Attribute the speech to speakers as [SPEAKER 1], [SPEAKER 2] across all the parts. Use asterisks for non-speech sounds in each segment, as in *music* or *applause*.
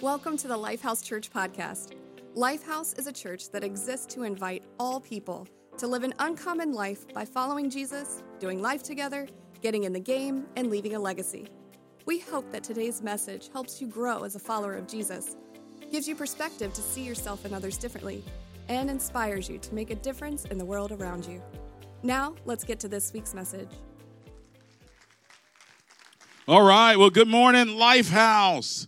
[SPEAKER 1] Welcome to the Lifehouse Church podcast. Lifehouse is a church that exists to invite all people to live an uncommon life by following Jesus, doing life together, getting in the game, and leaving a legacy. We hope that today's message helps you grow as a follower of Jesus, gives you perspective to see yourself and others differently, and inspires you to make a difference in the world around you. Now, let's get to this week's message.
[SPEAKER 2] All right. Well, good morning, Lifehouse.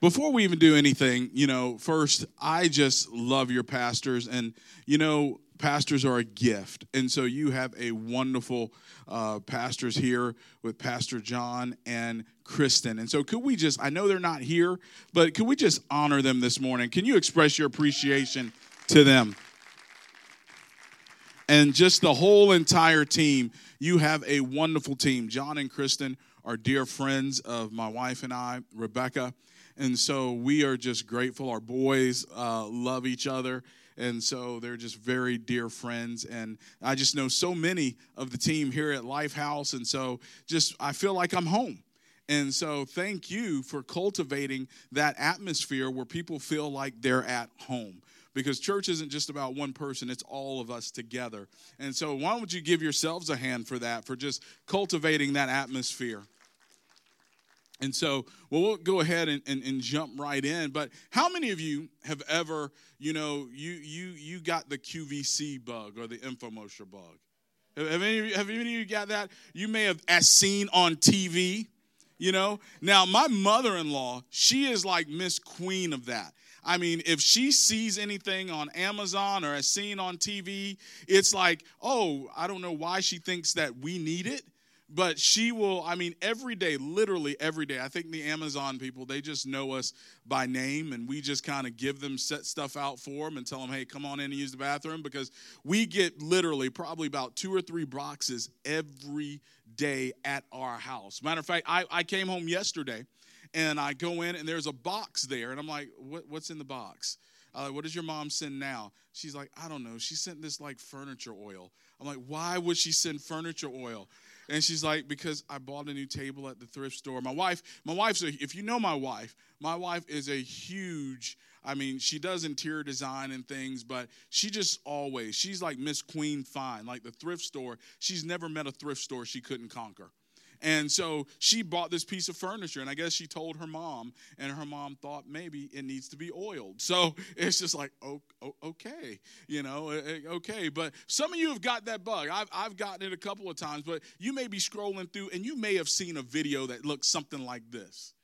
[SPEAKER 2] Before we even do anything, you know, first, I just love your pastors. And, you know, pastors are a gift. And so you have a wonderful uh, pastors here with Pastor John and Kristen. And so could we just, I know they're not here, but could we just honor them this morning? Can you express your appreciation to them? And just the whole entire team. You have a wonderful team. John and Kristen are dear friends of my wife and I, Rebecca. And so we are just grateful. Our boys uh, love each other. And so they're just very dear friends. And I just know so many of the team here at Lifehouse. And so just, I feel like I'm home. And so thank you for cultivating that atmosphere where people feel like they're at home because church isn't just about one person, it's all of us together. And so, why don't you give yourselves a hand for that, for just cultivating that atmosphere? And so, well, we'll go ahead and, and, and, jump right in. But how many of you have ever, you know, you you you got the QVC bug or the infomercial bug? Have any, of you, have any of you got that? You may have as seen on TV, you know. Now, my mother-in-law, she is like Miss Queen of that. I mean, if she sees anything on Amazon or as seen on TV, it's like, oh, I don't know why she thinks that we need it but she will i mean every day literally every day i think the amazon people they just know us by name and we just kind of give them set stuff out for them and tell them hey come on in and use the bathroom because we get literally probably about two or three boxes every day at our house. Matter of fact i, I came home yesterday and i go in and there's a box there and i'm like what, what's in the box? Uh, what does your mom send now? She's like i don't know. She sent this like furniture oil. I'm like why would she send furniture oil and she's like, because I bought a new table at the thrift store. My wife, my wife's a, if you know my wife, my wife is a huge, I mean, she does interior design and things, but she just always, she's like Miss Queen Fine, like the thrift store. She's never met a thrift store she couldn't conquer. And so she bought this piece of furniture, and I guess she told her mom, and her mom thought maybe it needs to be oiled. So *laughs* it's just like, oh, okay, you know, eh, eh, okay. But some of you have got that bug. I've, I've gotten it a couple of times, but you may be scrolling through, and you may have seen a video that looks something like this.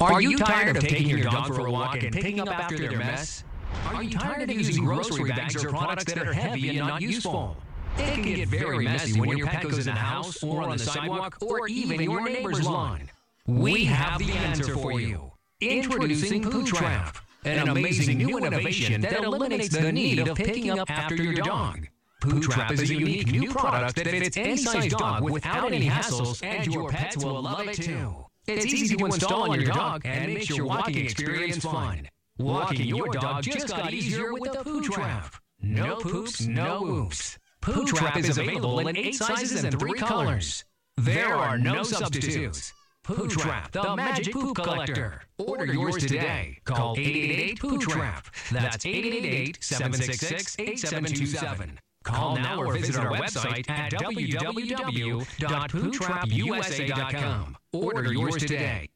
[SPEAKER 3] Are you tired of taking your dog for a walk and picking up after their mess? Are you tired of using grocery bags or products that are heavy and not useful? It can get very messy when your pet goes in the house or on the sidewalk or even your neighbor's lawn. We have the answer for you. Introducing Poo Trap, an amazing new innovation that eliminates the need of picking up after your dog. Poo Trap is a unique new product that fits any size dog without any hassles, and your pets will love it too. It's easy to install on your dog and makes your walking experience fun. Walking your dog just got easier with the Poo Trap. No poops, no oops. Poo Trap is available in eight sizes and three colors. There are no substitutes. Poo Trap, the magic poop collector. Order yours today. Call 888 Poo Trap. That's 888 766 8727. Call now or visit our website at www.pootrapusa.com. Order yours today.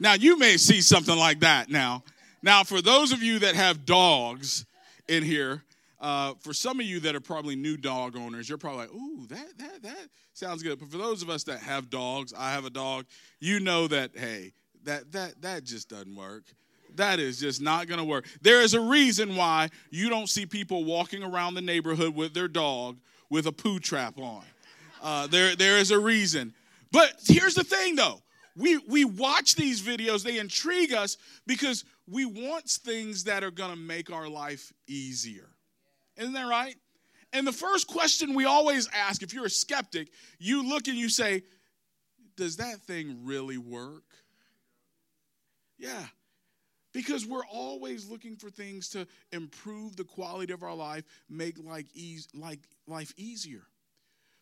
[SPEAKER 2] Now, you may see something like that now. Now, for those of you that have dogs in here, uh, for some of you that are probably new dog owners, you're probably like, "Ooh, that that that sounds good." But for those of us that have dogs, I have a dog. You know that hey, that that that just doesn't work. That is just not going to work. There is a reason why you don't see people walking around the neighborhood with their dog with a poo trap on. Uh, there there is a reason. But here's the thing, though. We we watch these videos. They intrigue us because we want things that are going to make our life easier. Isn't that right? And the first question we always ask, if you're a skeptic, you look and you say, Does that thing really work? Yeah. Because we're always looking for things to improve the quality of our life, make like ease, like life easier.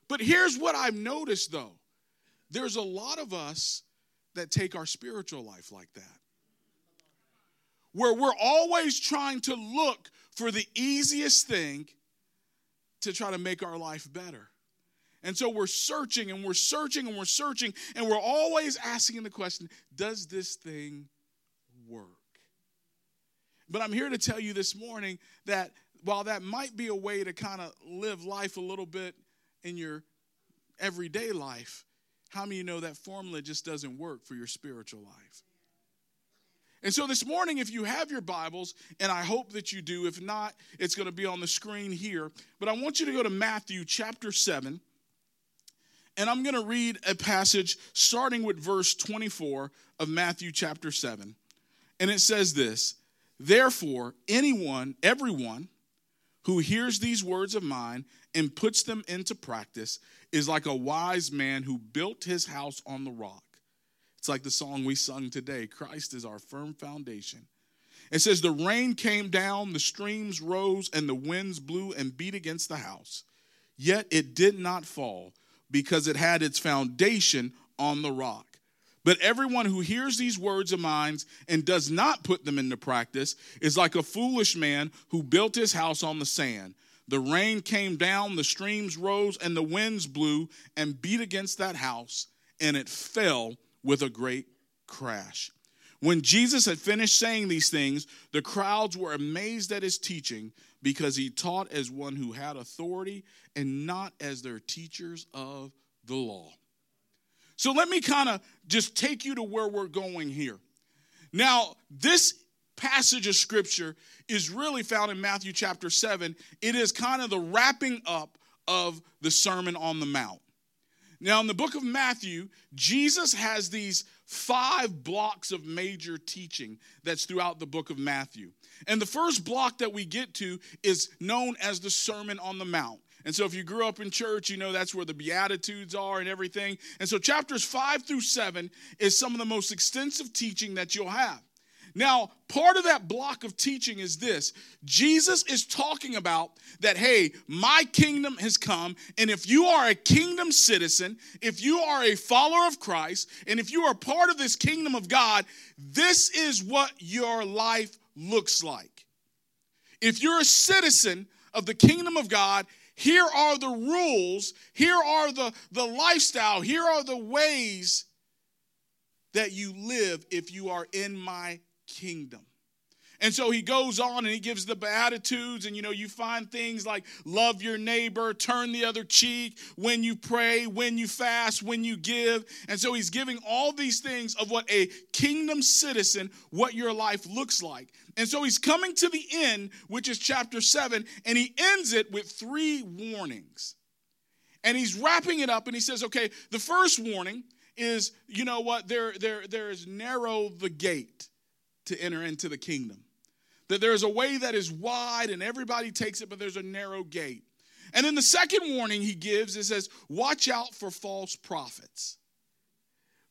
[SPEAKER 2] But here's what I've noticed though. There's a lot of us that take our spiritual life like that. where we're always trying to look for the easiest thing to try to make our life better. And so we're searching and we're searching and we're searching and we're always asking the question does this thing work? But I'm here to tell you this morning that while that might be a way to kind of live life a little bit in your everyday life, how many you know that formula just doesn't work for your spiritual life? And so this morning, if you have your Bibles, and I hope that you do, if not, it's going to be on the screen here. But I want you to go to Matthew chapter 7. And I'm going to read a passage starting with verse 24 of Matthew chapter 7. And it says this Therefore, anyone, everyone who hears these words of mine and puts them into practice is like a wise man who built his house on the rock. It's like the song we sung today Christ is our firm foundation. It says, The rain came down, the streams rose, and the winds blew and beat against the house. Yet it did not fall because it had its foundation on the rock. But everyone who hears these words of mine and does not put them into practice is like a foolish man who built his house on the sand. The rain came down, the streams rose, and the winds blew and beat against that house, and it fell with a great crash. When Jesus had finished saying these things, the crowds were amazed at his teaching because he taught as one who had authority and not as their teachers of the law. So let me kind of just take you to where we're going here. Now, this passage of scripture is really found in Matthew chapter 7. It is kind of the wrapping up of the Sermon on the Mount. Now, in the book of Matthew, Jesus has these five blocks of major teaching that's throughout the book of Matthew. And the first block that we get to is known as the Sermon on the Mount. And so, if you grew up in church, you know that's where the Beatitudes are and everything. And so, chapters five through seven is some of the most extensive teaching that you'll have. Now, part of that block of teaching is this Jesus is talking about that, hey, my kingdom has come. And if you are a kingdom citizen, if you are a follower of Christ, and if you are part of this kingdom of God, this is what your life looks like. If you're a citizen of the kingdom of God, here are the rules, here are the, the lifestyle, here are the ways that you live if you are in my kingdom. And so he goes on and he gives the Beatitudes, and you know, you find things like love your neighbor, turn the other cheek, when you pray, when you fast, when you give. And so he's giving all these things of what a kingdom citizen, what your life looks like. And so he's coming to the end, which is chapter seven, and he ends it with three warnings. And he's wrapping it up, and he says, okay, the first warning is, you know what, there, there, there is narrow the gate to enter into the kingdom. That there's a way that is wide and everybody takes it, but there's a narrow gate. And then the second warning he gives is says, watch out for false prophets.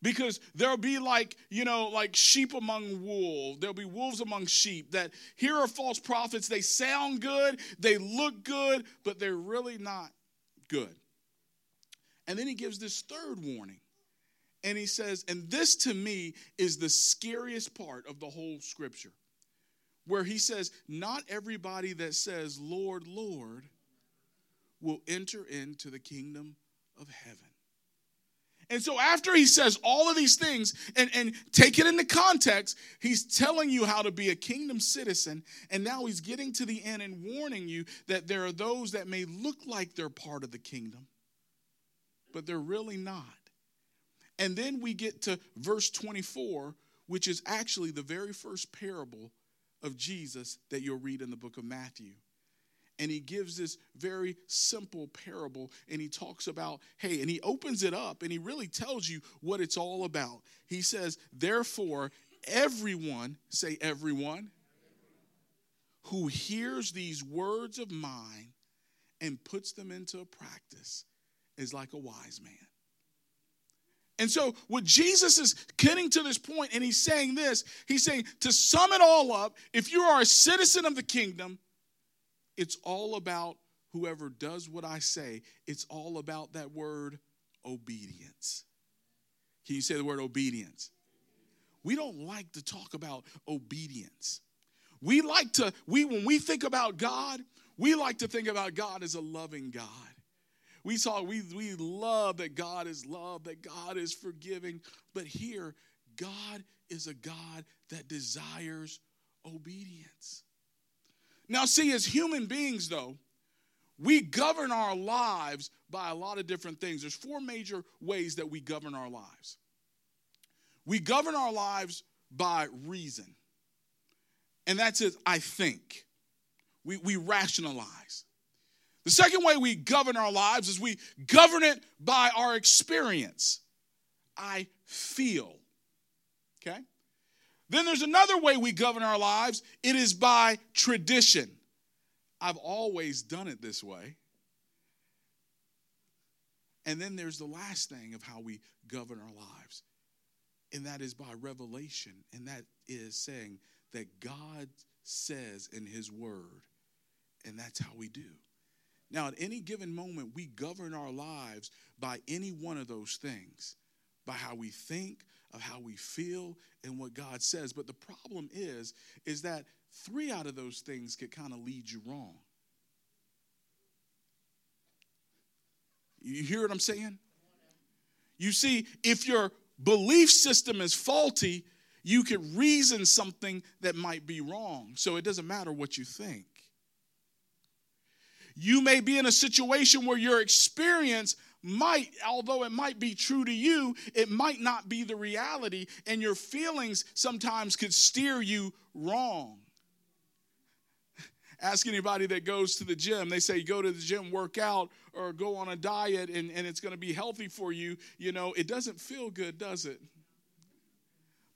[SPEAKER 2] Because there'll be like, you know, like sheep among wolves. There'll be wolves among sheep. That here are false prophets. They sound good, they look good, but they're really not good. And then he gives this third warning. And he says, and this to me is the scariest part of the whole scripture, where he says, Not everybody that says, Lord, Lord, will enter into the kingdom of heaven. And so, after he says all of these things and, and take it into context, he's telling you how to be a kingdom citizen. And now he's getting to the end and warning you that there are those that may look like they're part of the kingdom, but they're really not. And then we get to verse 24, which is actually the very first parable of Jesus that you'll read in the book of Matthew. And he gives this very simple parable and he talks about, hey, and he opens it up and he really tells you what it's all about. He says, therefore, everyone, say everyone, who hears these words of mine and puts them into practice is like a wise man and so, what Jesus is getting to this point, and he's saying this, he's saying to sum it all up, if you are a citizen of the kingdom, it's all about whoever does what I say. It's all about that word obedience. Can you say the word obedience? We don't like to talk about obedience. we like to, we when we think about God, we like to think about God as a loving God. We saw we we love that God is love, that God is forgiving, but here God is a God that desires obedience. Now, see, as human beings, though, we govern our lives by a lot of different things. There's four major ways that we govern our lives. We govern our lives by reason, and that's it, I think. We, we rationalize. The second way we govern our lives is we govern it by our experience. I feel. Okay? Then there's another way we govern our lives it is by tradition. I've always done it this way. And then there's the last thing of how we govern our lives, and that is by revelation. And that is saying that God says in His Word, and that's how we do. Now, at any given moment, we govern our lives by any one of those things by how we think, of how we feel, and what God says. But the problem is, is that three out of those things could kind of lead you wrong. You hear what I'm saying? You see, if your belief system is faulty, you could reason something that might be wrong. So it doesn't matter what you think. You may be in a situation where your experience might, although it might be true to you, it might not be the reality, and your feelings sometimes could steer you wrong. *laughs* Ask anybody that goes to the gym. They say, go to the gym, work out, or go on a diet, and, and it's going to be healthy for you. You know, it doesn't feel good, does it?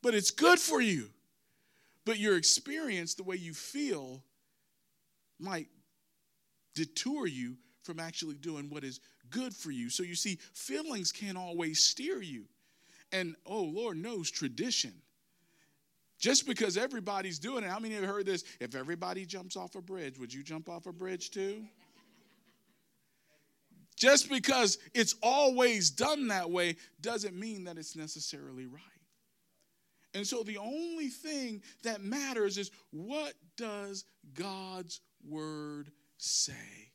[SPEAKER 2] But it's good for you. But your experience, the way you feel, might detour you from actually doing what is good for you. So you see, feelings can't always steer you. And oh, Lord knows tradition. Just because everybody's doing it, how many have heard this? If everybody jumps off a bridge, would you jump off a bridge too? Just because it's always done that way doesn't mean that it's necessarily right. And so the only thing that matters is what does God's word say?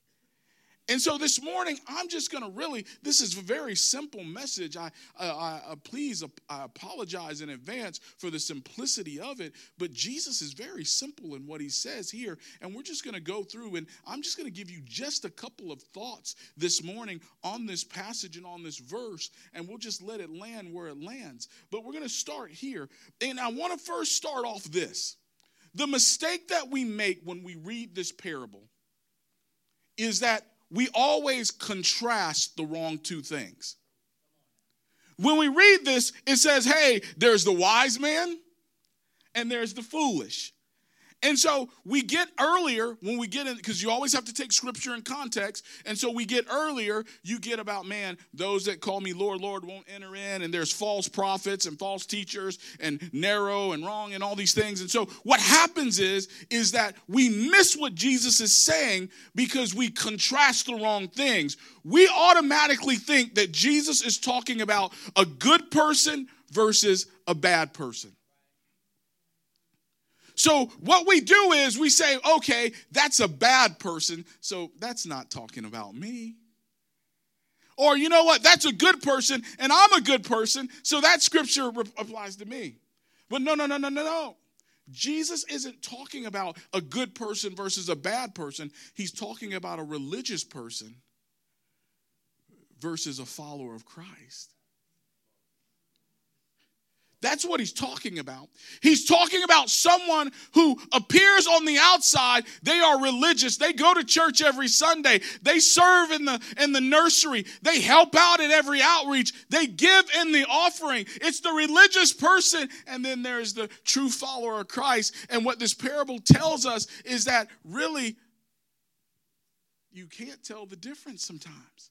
[SPEAKER 2] And so this morning, I'm just going to really, this is a very simple message. I, I, I, uh, please, uh, I apologize in advance for the simplicity of it, but Jesus is very simple in what he says here. And we're just going to go through, and I'm just going to give you just a couple of thoughts this morning on this passage and on this verse, and we'll just let it land where it lands. But we're going to start here. And I want to first start off this. The mistake that we make when we read this parable is that we always contrast the wrong two things. When we read this, it says, hey, there's the wise man and there's the foolish. And so we get earlier when we get in, because you always have to take scripture in context. And so we get earlier, you get about, man, those that call me Lord, Lord won't enter in. And there's false prophets and false teachers and narrow and wrong and all these things. And so what happens is, is that we miss what Jesus is saying because we contrast the wrong things. We automatically think that Jesus is talking about a good person versus a bad person. So, what we do is we say, okay, that's a bad person, so that's not talking about me. Or, you know what, that's a good person, and I'm a good person, so that scripture applies to me. But no, no, no, no, no, no. Jesus isn't talking about a good person versus a bad person. He's talking about a religious person versus a follower of Christ. That's what he's talking about. He's talking about someone who appears on the outside. They are religious. They go to church every Sunday. They serve in the in the nursery. They help out at every outreach. They give in the offering. It's the religious person and then there's the true follower of Christ. And what this parable tells us is that really you can't tell the difference sometimes.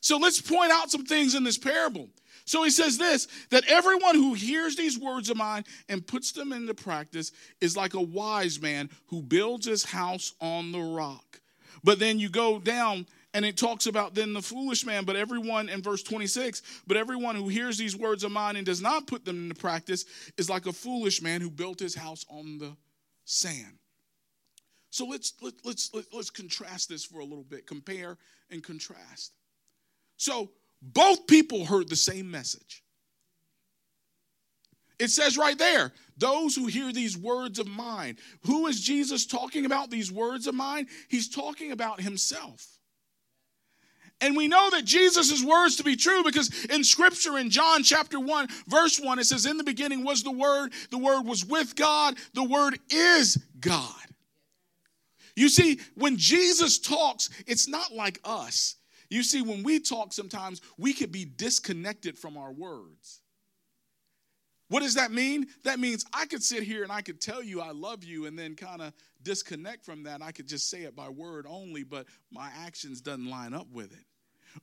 [SPEAKER 2] So let's point out some things in this parable. So he says this that everyone who hears these words of mine and puts them into practice is like a wise man who builds his house on the rock. But then you go down And it talks about then the foolish man, but everyone in verse 26, but everyone who hears these words of mine and does not put them into practice is like a foolish man who built his house on the sand. So let's let, let's let, us let us contrast this for a little bit. Compare and contrast. So both people heard the same message. It says right there, those who hear these words of mine. Who is Jesus talking about these words of mine? He's talking about himself. And we know that Jesus' words to be true because in scripture in John chapter 1, verse 1, it says, In the beginning was the Word, the Word was with God, the Word is God. You see, when Jesus talks, it's not like us. You see, when we talk sometimes, we can be disconnected from our words. What does that mean? That means I could sit here and I could tell you I love you and then kind of disconnect from that. I could just say it by word only, but my actions doesn't line up with it.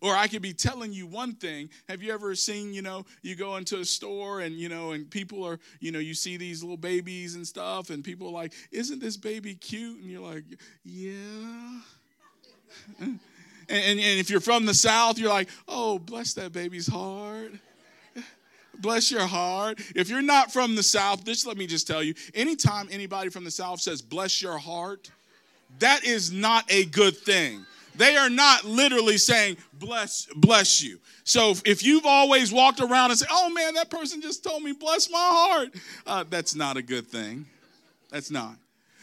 [SPEAKER 2] Or I could be telling you one thing. Have you ever seen, you know, you go into a store and, you know, and people are, you know, you see these little babies and stuff, and people are like, Isn't this baby cute? And you're like, Yeah. *laughs* and, and, if you're from the South, you're like, Oh, bless that baby's heart. Bless your heart. If you're not from the South, just let me just tell you anytime anybody from the South says, bless your heart, that is not a good thing. They are not literally saying, bless, bless you. So if you've always walked around and said, oh man, that person just told me, bless my heart, uh, that's not a good thing. That's not.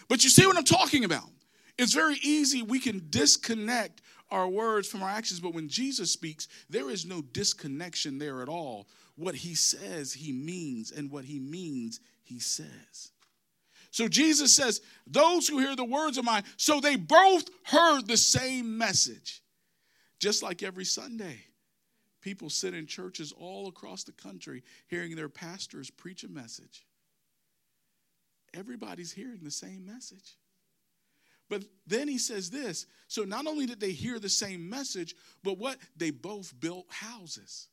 [SPEAKER 2] But you see what I'm talking about. It's very easy. We can disconnect our words from our actions, but when Jesus speaks, there is no disconnection there at all what he says, he means, and what he means, he says. So Jesus says, Those who hear the words of mine, so they both heard the same message. Just like every Sunday, people sit in churches all across the country hearing their pastors preach a message. Everybody's hearing the same message. But then he says this so not only did they hear the same message, but what? They both built houses.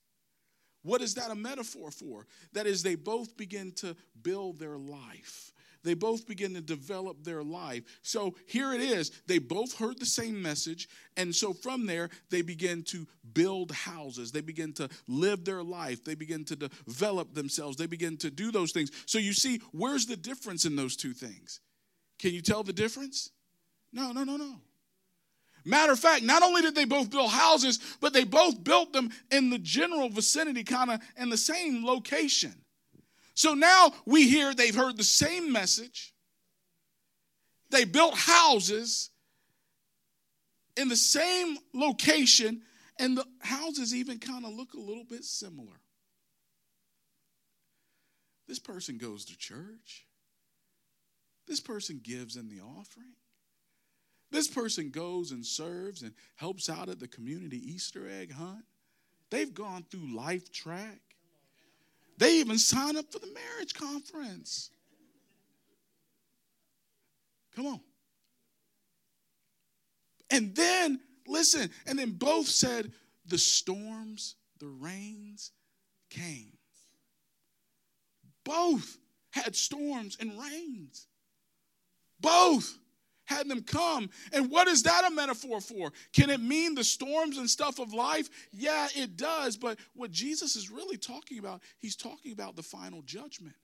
[SPEAKER 2] What is that a metaphor for? That is, they both begin to build their life. They both begin to develop their life. So here it is. They both heard the same message. And so from there, they begin to build houses. They begin to live their life. They begin to develop themselves. They begin to do those things. So you see, where's the difference in those two things? Can you tell the difference? No, no, no, no. Matter of fact, not only did they both build houses, but they both built them in the general vicinity, kind of in the same location. So now we hear they've heard the same message. They built houses in the same location, and the houses even kind of look a little bit similar. This person goes to church. This person gives in the offering. This person goes and serves and helps out at the community Easter egg hunt. They've gone through Life Track. They even sign up for the marriage conference. Come on. And then, listen, and then both said, the storms, the rains came. Both had storms and rains. Both had them come. And what is that a metaphor for? Can it mean the storms and stuff of life? Yeah, it does. But what Jesus is really talking about, he's talking about the final judgment.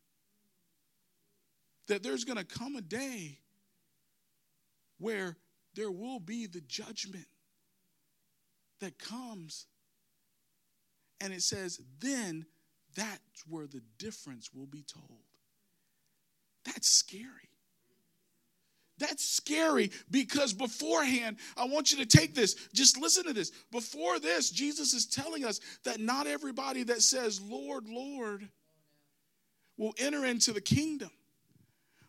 [SPEAKER 2] That there's going to come a day where there will be the judgment that comes. And it says, then that's where the difference will be told. That's scary. That's scary because beforehand, I want you to take this. Just listen to this. Before this, Jesus is telling us that not everybody that says, Lord, Lord, will enter into the kingdom.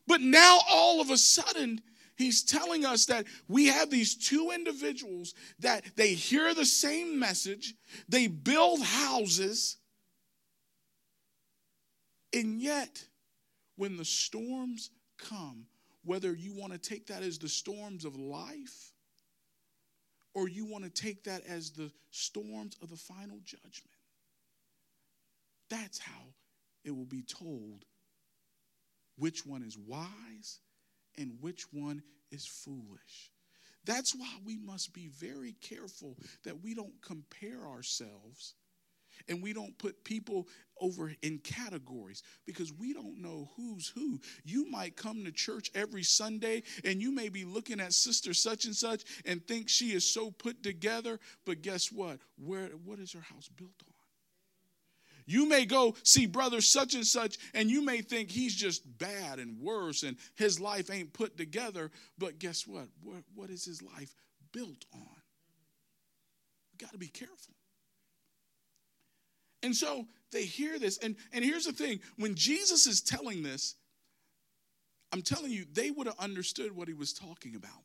[SPEAKER 2] But now, all of a sudden, he's telling us that we have these two individuals that they hear the same message, they build houses, and yet, when the storms come, whether you want to take that as the storms of life or you want to take that as the storms of the final judgment. That's how it will be told which one is wise and which one is foolish. That's why we must be very careful that we don't compare ourselves and we don't put people over in categories because we don't know who's who. You might come to church every Sunday and you may be looking at sister such and such and think she is so put together, but guess what? Where what is her house built on? You may go see brother such and such, and you may think he's just bad and worse, and his life ain't put together. But guess what? What, what is his life built on? We got to be careful. And so they hear this. And, and here's the thing when Jesus is telling this, I'm telling you, they would have understood what he was talking about.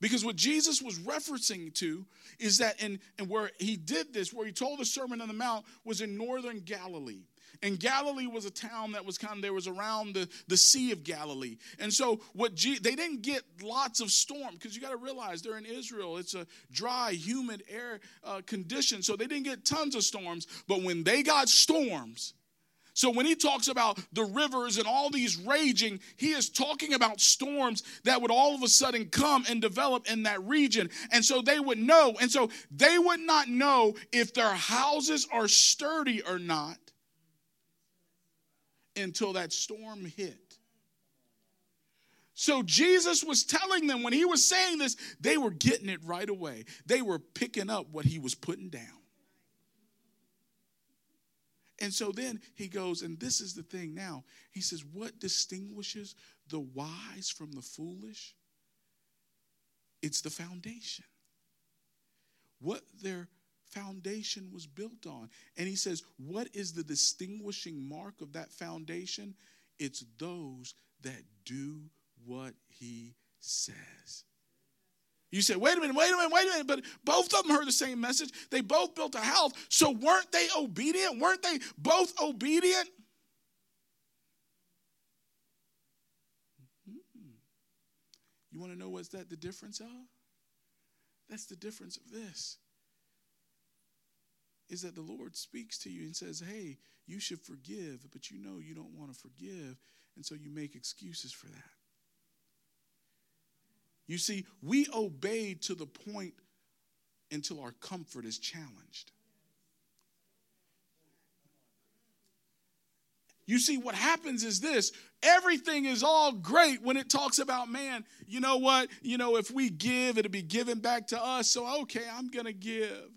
[SPEAKER 2] Because what Jesus was referencing to is that, and, and where he did this, where he told the Sermon on the Mount, was in northern Galilee. And Galilee was a town that was kind of there was around the, the Sea of Galilee. And so what G, they didn't get lots of storm because you got to realize they're in Israel. It's a dry, humid air uh, condition. So they didn't get tons of storms. But when they got storms, so when he talks about the rivers and all these raging, he is talking about storms that would all of a sudden come and develop in that region. And so they would know. And so they would not know if their houses are sturdy or not until that storm hit. So Jesus was telling them when he was saying this, they were getting it right away. They were picking up what he was putting down. And so then he goes, and this is the thing now. He says, What distinguishes the wise from the foolish? It's the foundation. What their foundation was built on. And he says, What is the distinguishing mark of that foundation? It's those that do what he says. You say, wait a minute, wait a minute, wait a minute. But both of them heard the same message. They both built a house. So weren't they obedient? Weren't they both obedient? Mm-hmm. You want to know what's that the difference of? That's the difference of this. Is that the Lord speaks to you and says, hey, you should forgive, but you know you don't want to forgive, and so you make excuses for that. You see, we obey to the point until our comfort is challenged. You see, what happens is this everything is all great when it talks about man. You know what? You know, if we give, it'll be given back to us. So, okay, I'm going to give.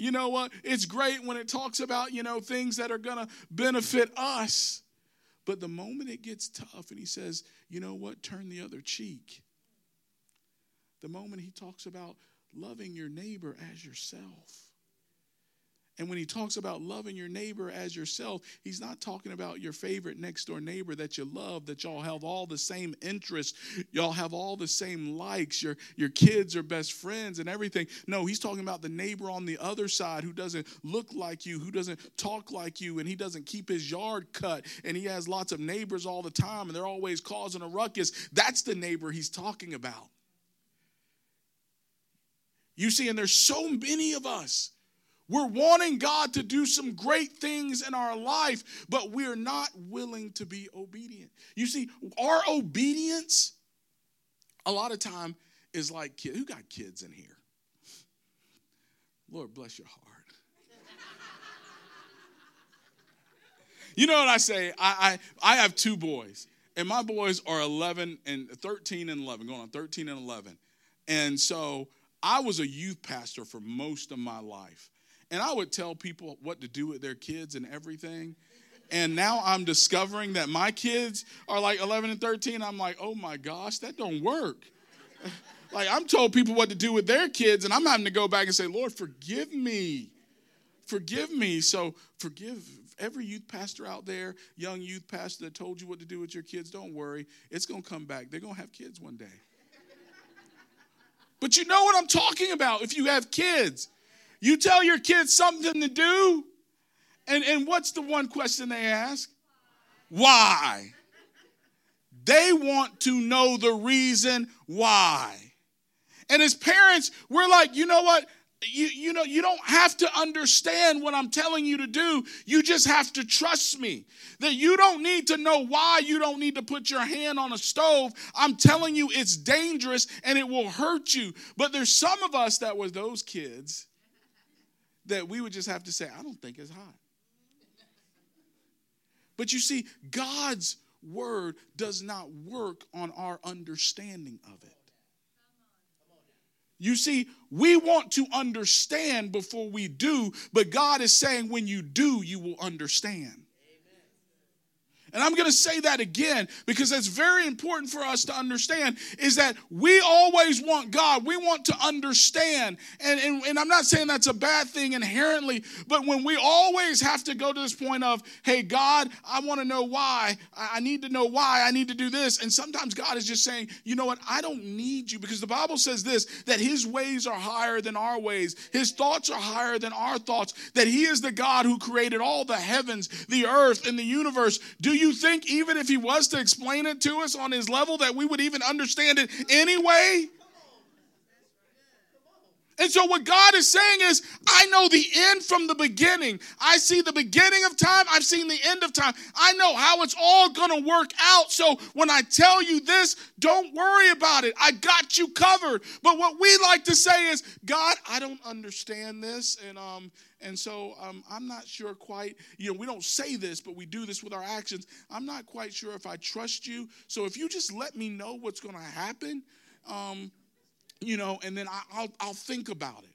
[SPEAKER 2] You know what? It's great when it talks about, you know, things that are going to benefit us. But the moment it gets tough and he says, you know what? Turn the other cheek the moment he talks about loving your neighbor as yourself. And when he talks about loving your neighbor as yourself, he's not talking about your favorite next door neighbor that you love, that y'all have all the same interests, y'all have all the same likes, your, your kids are best friends and everything. No, he's talking about the neighbor on the other side who doesn't look like you, who doesn't talk like you, and he doesn't keep his yard cut, and he has lots of neighbors all the time, and they're always causing a ruckus. That's the neighbor he's talking about. You see, and there's so many of us. We're wanting God to do some great things in our life, but we're not willing to be obedient. You see, our obedience, a lot of time, is like kid. Who got kids in here? Lord bless your heart. *laughs* you know what I say? I, I I have two boys, and my boys are 11 and 13 and 11, going on 13 and 11, and so I was a youth pastor for most of my life. And I would tell people what to do with their kids and everything. And now I'm discovering that my kids are like 11 and 13. I'm like, oh my gosh, that don't work. *laughs* like I'm told people what to do with their kids, and I'm having to go back and say, Lord, forgive me. Forgive me. So forgive every youth pastor out there, young youth pastor that told you what to do with your kids. Don't worry, it's gonna come back. They're gonna have kids one day. But you know what I'm talking about if you have kids. You tell your kids something to do, and, and what's the one question they ask? Why? They want to know the reason why. And as parents, we're like, you know what? you, you know, you don't have to understand what I'm telling you to do. You just have to trust me. That you don't need to know why you don't need to put your hand on a stove. I'm telling you it's dangerous and it will hurt you. But there's some of us that were those kids that we would just have to say, I don't think it's hot. But you see, God's word does not work on our understanding of it. You see, we want to understand before we do, but God is saying when you do, you will understand. And I'm going to say that again because that's very important for us to understand is that we always want God. We want to understand. And, and, and, I'm not saying that's a bad thing inherently, but when we always have to go to this point of, hey, God, I want to know why. I need to know why. I need to do this. And sometimes God is just saying, you know what? I don't need you because the Bible says this that his ways are higher than our ways, his thoughts are higher than our thoughts, that he is the God who created all the heavens, the earth, and the universe. Do you think even if he was to explain it to us on his level that we would even understand it anyway? And so, what God is saying is, I know the end from the beginning. I see the beginning of time, I've seen the end of time. I know how it's all going to work out. So, when I tell you this, don't worry about it. I got you covered. But what we like to say is, God, I don't understand this. And, um, and so um, I'm not sure quite, you know, we don't say this, but we do this with our actions. I'm not quite sure if I trust you. So if you just let me know what's going to happen, um, you know, and then I, will I'll think about it.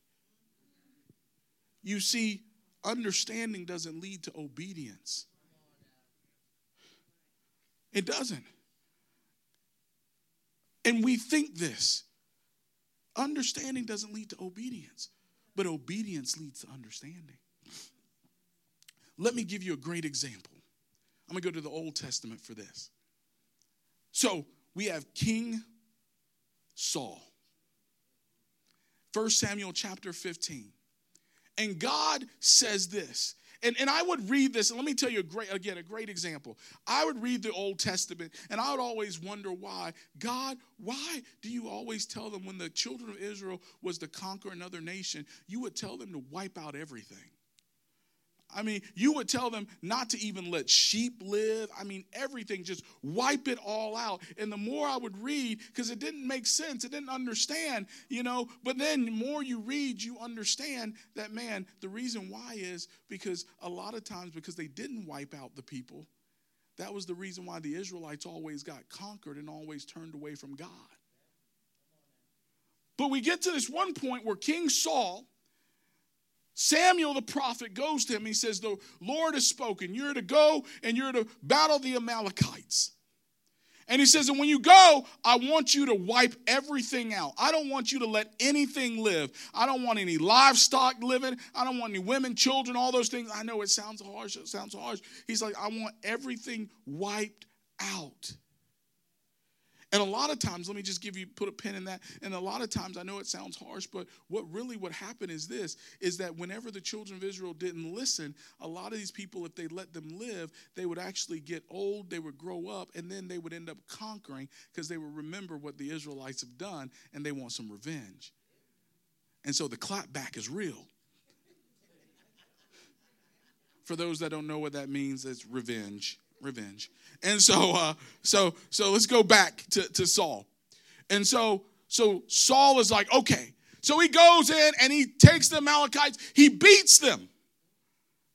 [SPEAKER 2] You see, understanding doesn't lead to obedience. It doesn't. And we think this understanding doesn't lead to obedience. But obedience leads to understanding. Let me give you a great example. I'm going to go to the Old Testament for this. So we have King Saul. 1 Samuel chapter 15. And God says this and, and I would read this, and let me tell you a great, again, a great example. I would read the Old Testament, and I would always wonder why. God, why do you always tell them when the children of Israel was to conquer another nation, you would tell them to wipe out everything? I mean, you would tell them not to even let sheep live. I mean, everything, just wipe it all out. And the more I would read, because it didn't make sense, it didn't understand, you know. But then the more you read, you understand that, man, the reason why is because a lot of times, because they didn't wipe out the people, that was the reason why the Israelites always got conquered and always turned away from God. But we get to this one point where King Saul, Samuel the prophet goes to him. He says, The Lord has spoken. You're to go and you're to battle the Amalekites. And he says, And when you go, I want you to wipe everything out. I don't want you to let anything live. I don't want any livestock living. I don't want any women, children, all those things. I know it sounds harsh. It sounds harsh. He's like, I want everything wiped out. And a lot of times, let me just give you put a pin in that. And a lot of times, I know it sounds harsh, but what really would happen is this: is that whenever the children of Israel didn't listen, a lot of these people, if they let them live, they would actually get old, they would grow up, and then they would end up conquering because they would remember what the Israelites have done, and they want some revenge. And so the clapback is real. For those that don't know what that means, it's revenge revenge. And so, uh, so, so let's go back to, to Saul. And so, so Saul is like, okay. So he goes in and he takes the Amalekites, he beats them.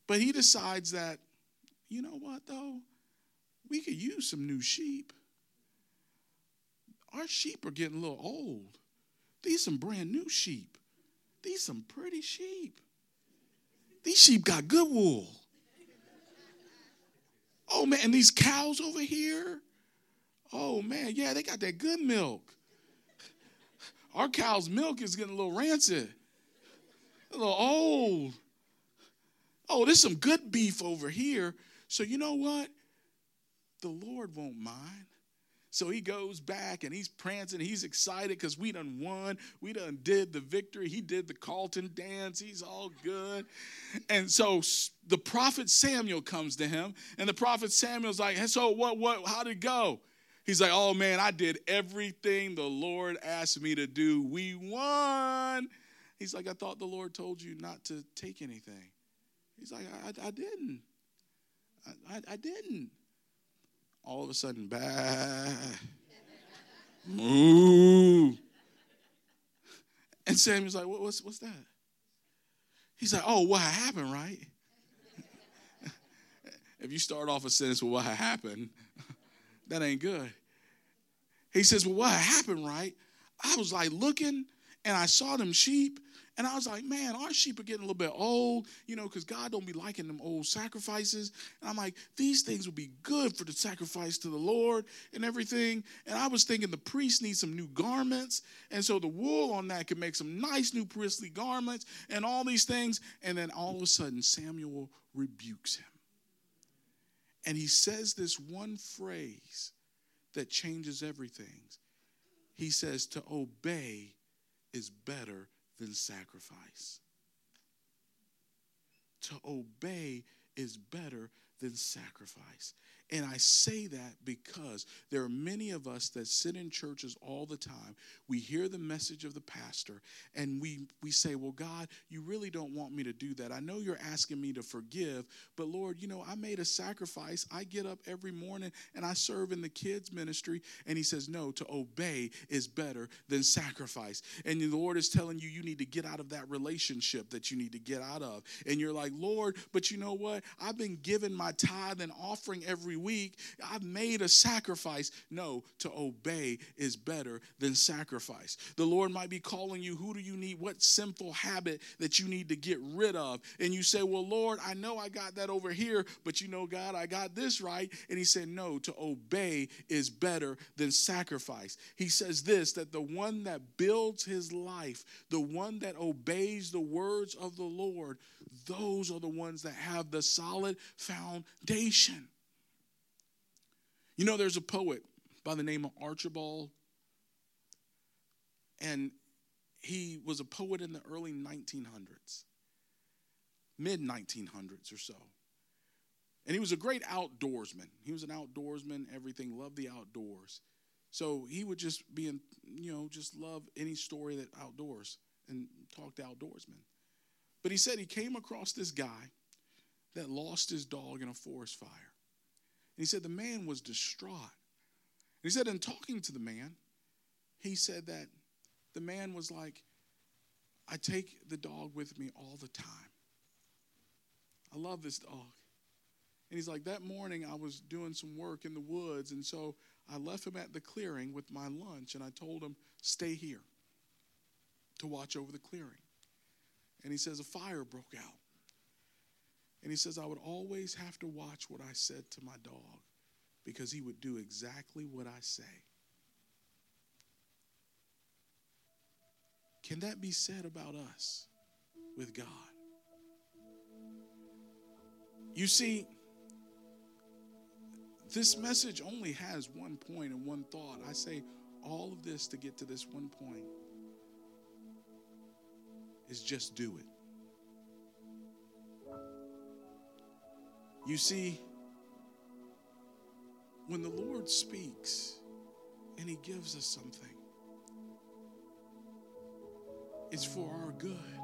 [SPEAKER 2] But he decides that, you know what, though? We could use some new sheep. Our sheep are getting a little old. These some brand new sheep. These some pretty sheep. These sheep got good wool. Oh man, and these cows over here. Oh man, yeah, they got that good milk. Our cow's milk is getting a little rancid, a little old. Oh, there's some good beef over here. So you know what? The Lord won't mind. So he goes back and he's prancing. He's excited because we done won. We done did the victory. He did the Carlton dance. He's all good. And so the prophet Samuel comes to him, and the prophet Samuel's like, So what, what, how'd it go? He's like, Oh man, I did everything the Lord asked me to do. We won. He's like, I thought the Lord told you not to take anything. He's like, I, I didn't. I, I, I, didn't. All of a sudden, bah, moo. And Samuel's like, what, what's, what's that? He's like, oh, what happened, right? *laughs* if you start off a sentence with what happened, *laughs* that ain't good. He says, well, what happened, right? I was like looking and I saw them sheep and I was like, man, our sheep are getting a little bit old, you know, because God don't be liking them old sacrifices. And I'm like, these things would be good for the sacrifice to the Lord and everything. And I was thinking the priest needs some new garments. And so the wool on that could make some nice new priestly garments and all these things. And then all of a sudden, Samuel rebukes him. And he says this one phrase that changes everything. He says, to obey is better than sacrifice. To obey is better than sacrifice. And I say that because there are many of us that sit in churches all the time. We hear the message of the pastor and we, we say, Well, God, you really don't want me to do that. I know you're asking me to forgive, but Lord, you know, I made a sacrifice. I get up every morning and I serve in the kids' ministry. And He says, No, to obey is better than sacrifice. And the Lord is telling you, you need to get out of that relationship that you need to get out of. And you're like, Lord, but you know what? I've been given my tithe and offering every week. I've made a sacrifice. No, to obey is better than sacrifice. The Lord might be calling you, who do you need? What sinful habit that you need to get rid of? And you say, well, Lord, I know I got that over here, but you know, God, I got this right. And He said, no, to obey is better than sacrifice. He says this that the one that builds his life, the one that obeys the words of the Lord, those are the ones that have the solid foundation. You know, there's a poet by the name of Archibald, and he was a poet in the early 1900s, mid 1900s or so. And he was a great outdoorsman. He was an outdoorsman, everything, loved the outdoors. So he would just be in, you know, just love any story that outdoors and talk to outdoorsmen. But he said he came across this guy that lost his dog in a forest fire. He said the man was distraught. And he said, in talking to the man, he said that the man was like, I take the dog with me all the time. I love this dog. And he's like, that morning I was doing some work in the woods, and so I left him at the clearing with my lunch, and I told him, stay here to watch over the clearing. And he says, a fire broke out. And he says, I would always have to watch what I said to my dog because he would do exactly what I say. Can that be said about us with God? You see, this message only has one point and one thought. I say all of this to get to this one point is just do it. You see, when the Lord speaks and He gives us something, it's for our good.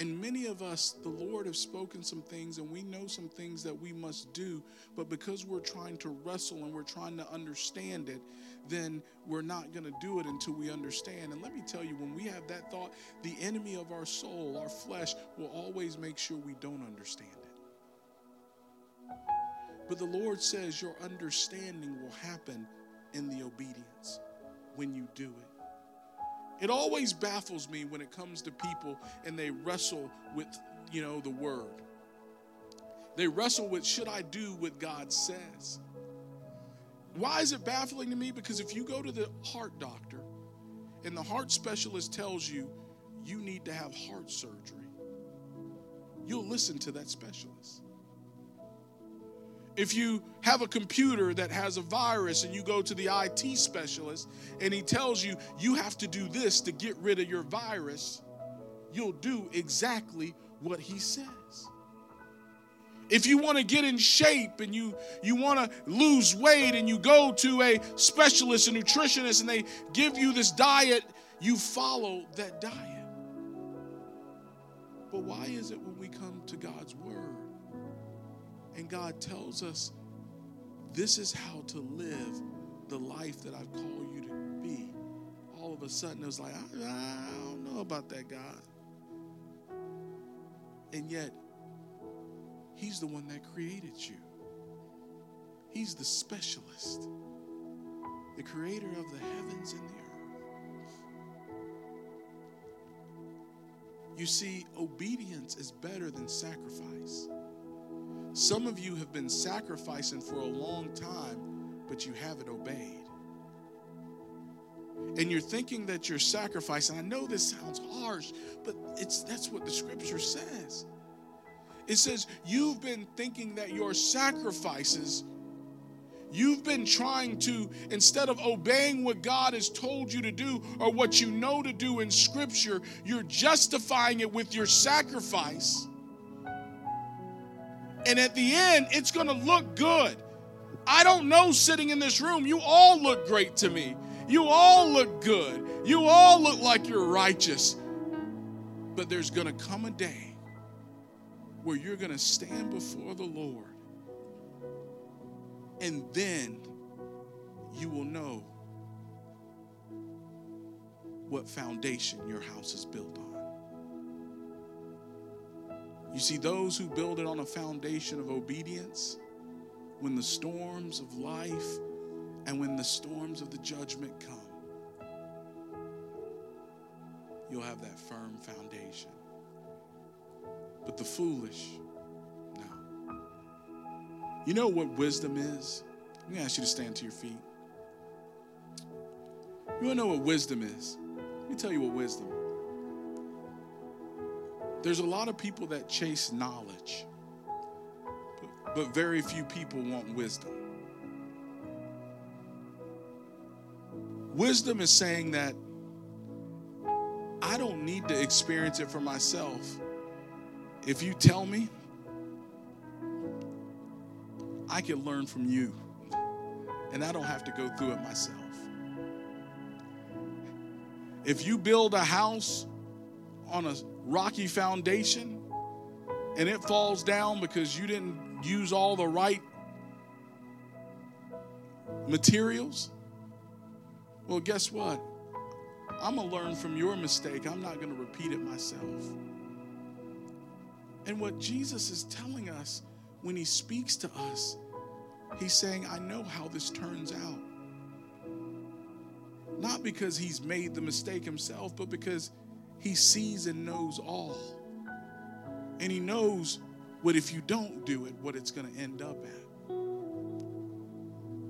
[SPEAKER 2] And many of us, the Lord have spoken some things, and we know some things that we must do, but because we're trying to wrestle and we're trying to understand it, then we're not going to do it until we understand. And let me tell you, when we have that thought, the enemy of our soul, our flesh, will always make sure we don't understand it. But the Lord says your understanding will happen in the obedience when you do it. It always baffles me when it comes to people and they wrestle with, you know, the word. They wrestle with, should I do what God says? Why is it baffling to me? Because if you go to the heart doctor and the heart specialist tells you you need to have heart surgery, you'll listen to that specialist. If you have a computer that has a virus and you go to the IT specialist and he tells you you have to do this to get rid of your virus, you'll do exactly what he says. If you want to get in shape and you you want to lose weight and you go to a specialist, a nutritionist and they give you this diet, you follow that diet. But why is it when we come to God's Word and God tells us this is how to live the life that I've called you to be, all of a sudden it was like, I, I don't know about that God. And yet, He's the one that created you. He's the specialist, the creator of the heavens and the earth. You see, obedience is better than sacrifice. Some of you have been sacrificing for a long time, but you haven't obeyed. And you're thinking that you're sacrificing. I know this sounds harsh, but it's that's what the scripture says. It says you've been thinking that your sacrifices You've been trying to, instead of obeying what God has told you to do or what you know to do in Scripture, you're justifying it with your sacrifice. And at the end, it's going to look good. I don't know sitting in this room, you all look great to me. You all look good. You all look like you're righteous. But there's going to come a day where you're going to stand before the Lord and then you will know what foundation your house is built on. You see, those who build it on a foundation of obedience, when the storms of life and when the storms of the judgment come, you'll have that firm foundation. But the foolish, no. you know what wisdom is? I'm going to ask you to stand to your feet. You want to know what wisdom is? Let me tell you what wisdom. There's a lot of people that chase knowledge, but, very few people want wisdom. Wisdom is saying that I don't need to experience it for myself. If you tell me, I can learn from you. And I don't have to go through it myself. If you build a house on a rocky foundation and it falls down because you didn't use all the right materials, well, guess what? I'm going to learn from your mistake. I'm not going to repeat it myself. And what Jesus is telling us when he speaks to us, he's saying, I know how this turns out. Not because he's made the mistake himself, but because he sees and knows all. And he knows what if you don't do it, what it's going to end up at.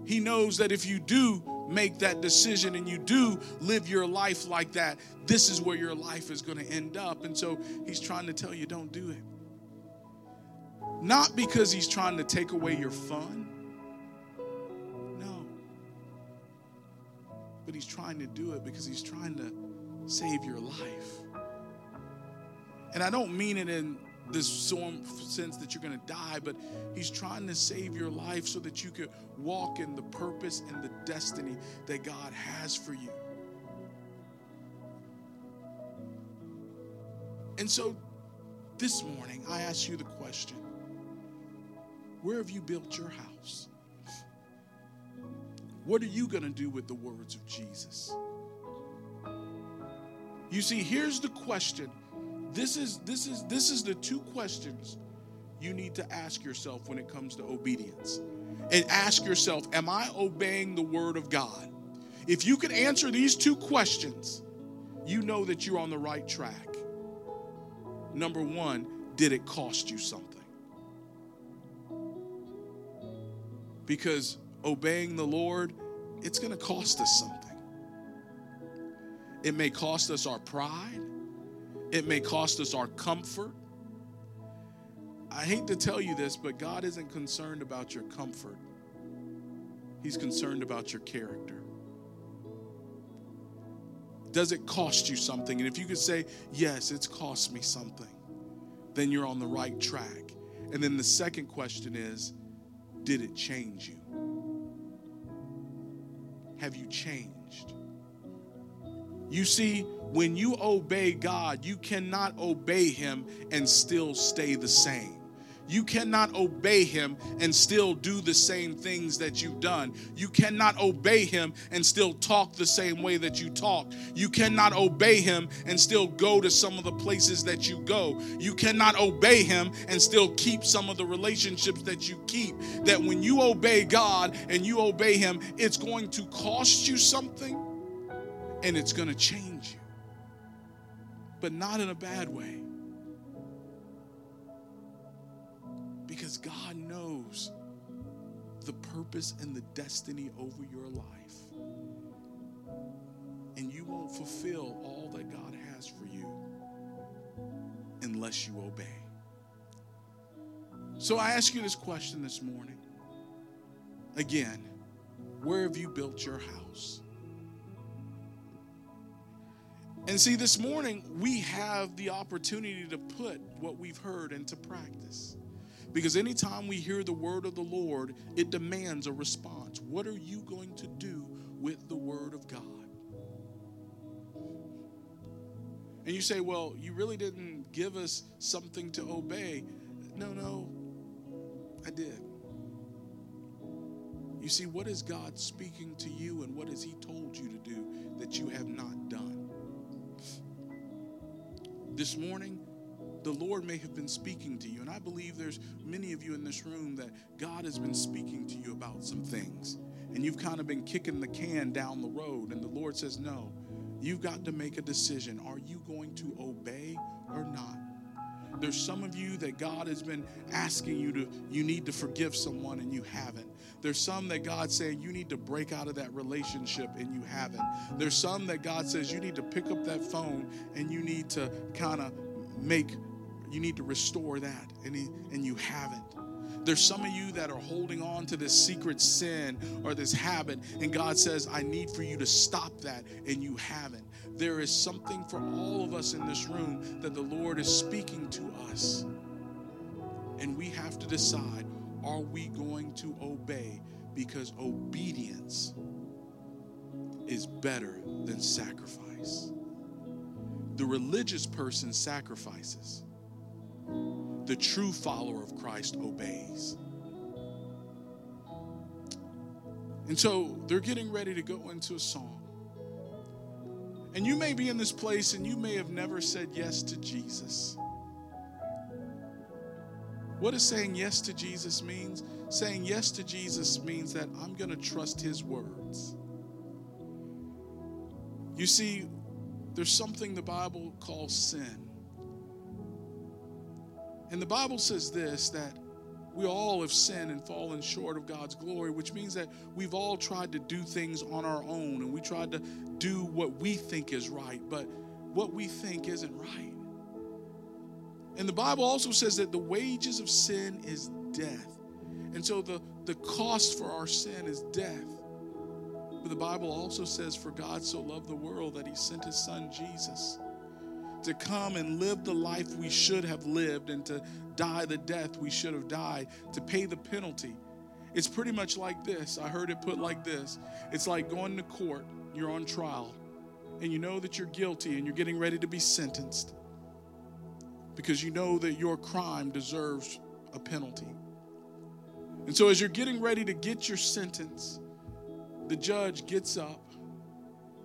[SPEAKER 2] He knows that if you do make that decision and you do live your life like that, this is where your life is going to end up. And so he's trying to tell you, don't do it. Not because he's trying to take away your fun. No. But he's trying to do it because he's trying to save your life. And I don't mean it in this sense that you're going to die, but he's trying to save your life so that you could walk in the purpose and the destiny that God has for you. And so this morning, I ask you the question where have you built your house? What are you going to do with the words of Jesus? You see, here's the question. This is this is this is the two questions you need to ask yourself when it comes to obedience. And ask yourself, am I obeying the word of God? If you can answer these two questions, you know that you're on the right track. Number 1, did it cost you something? because obeying the Lord, it's going to cost us something. It may cost us our pride, it may cost us our comfort. I hate to tell you this, but God isn't concerned about your comfort, He's concerned about your character. Does it cost you something? And if you could say, Yes, it's cost me something, then you're on the right track. And then the second question is, did it change you? Have you changed? You see, when you obey God, you cannot obey Him and still stay the same. You cannot obey him and still do the same things that you've done. You cannot obey him and still talk the same way that you talk. You cannot obey him and still go to some of the places that you go. You cannot obey him and still keep some of the relationships that you keep. That when you obey God and you obey him, it's going to cost you something and it's going to change you. But not in a bad way. Because God knows the purpose and the destiny over your life. And you won't fulfill all that God has for you unless you obey. So I ask you this question this morning. Again, where have you built your house? And see, this morning we have the opportunity to put what we've heard into practice. Because anytime we hear the word of the Lord, it demands a response. What are you going to do with the word of God? And you say, well, you really didn't give us something to obey. No, no, I did. You see, what is God speaking to you and what has He told you to do that you have not done? This morning, the Lord may have been speaking to you. And I believe there's many of you in this room that God has been speaking to you about some things. And you've kind of been kicking the can down the road. And the Lord says, No, you've got to make a decision. Are you going to obey or not? There's some of you that God has been asking you to, you need to forgive someone and you haven't. There's some that God's saying you need to break out of that relationship and you haven't. There's some that God says you need to pick up that phone and you need to kind of make you need to restore that, and, he, and you haven't. There's some of you that are holding on to this secret sin or this habit, and God says, I need for you to stop that, and you haven't. There is something for all of us in this room that the Lord is speaking to us. And we have to decide are we going to obey? Because obedience is better than sacrifice. The religious person sacrifices the true follower of Christ obeys. And so they're getting ready to go into a song. And you may be in this place and you may have never said yes to Jesus. What does saying yes to Jesus means? Saying yes to Jesus means that I'm going to trust his words. You see, there's something the Bible calls sin. And the Bible says this that we all have sinned and fallen short of God's glory, which means that we've all tried to do things on our own and we tried to do what we think is right, but what we think isn't right. And the Bible also says that the wages of sin is death. And so the, the cost for our sin is death. But the Bible also says, For God so loved the world that he sent his son Jesus to come and live the life we should have lived and to die the death we should have died, to pay the penalty. It's pretty much like this. I heard it put like this it's like going to court, you're on trial, and you know that you're guilty and you're getting ready to be sentenced because you know that your crime deserves a penalty. And so, as you're getting ready to get your sentence, the judge gets up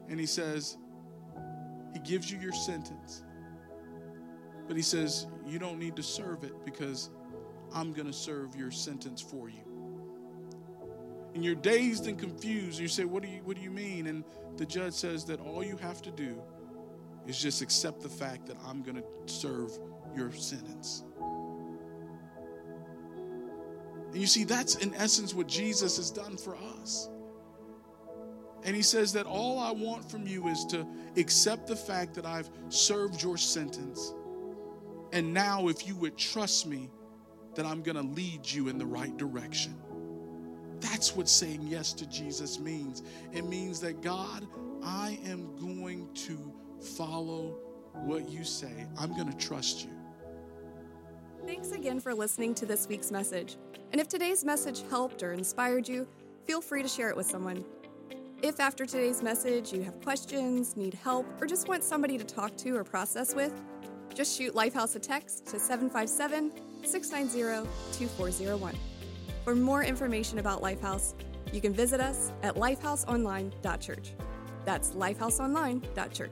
[SPEAKER 2] and he says, He gives you your sentence. But he says, You don't need to serve it because I'm going to serve your sentence for you. And you're dazed and confused. And you say, what do you, what do you mean? And the judge says that all you have to do is just accept the fact that I'm going to serve your sentence. And you see, that's in essence what Jesus has done for us. And he says that all I want from you is to accept the fact that I've served your sentence and now, if you would trust me, that I'm going to lead you in the right direction. That's what saying yes to Jesus means. It means that God, I am going to follow what you say. I'm going to trust you.
[SPEAKER 1] Thanks again for listening to this week's message. And if today's message helped or inspired you, feel free to share it with someone. If after today's message you have questions, need help, or just want somebody to talk to or process with, just shoot Lifehouse a text to 757 690 2401. For more information about Lifehouse, you can visit us at lifehouseonline.church. That's lifehouseonline.church.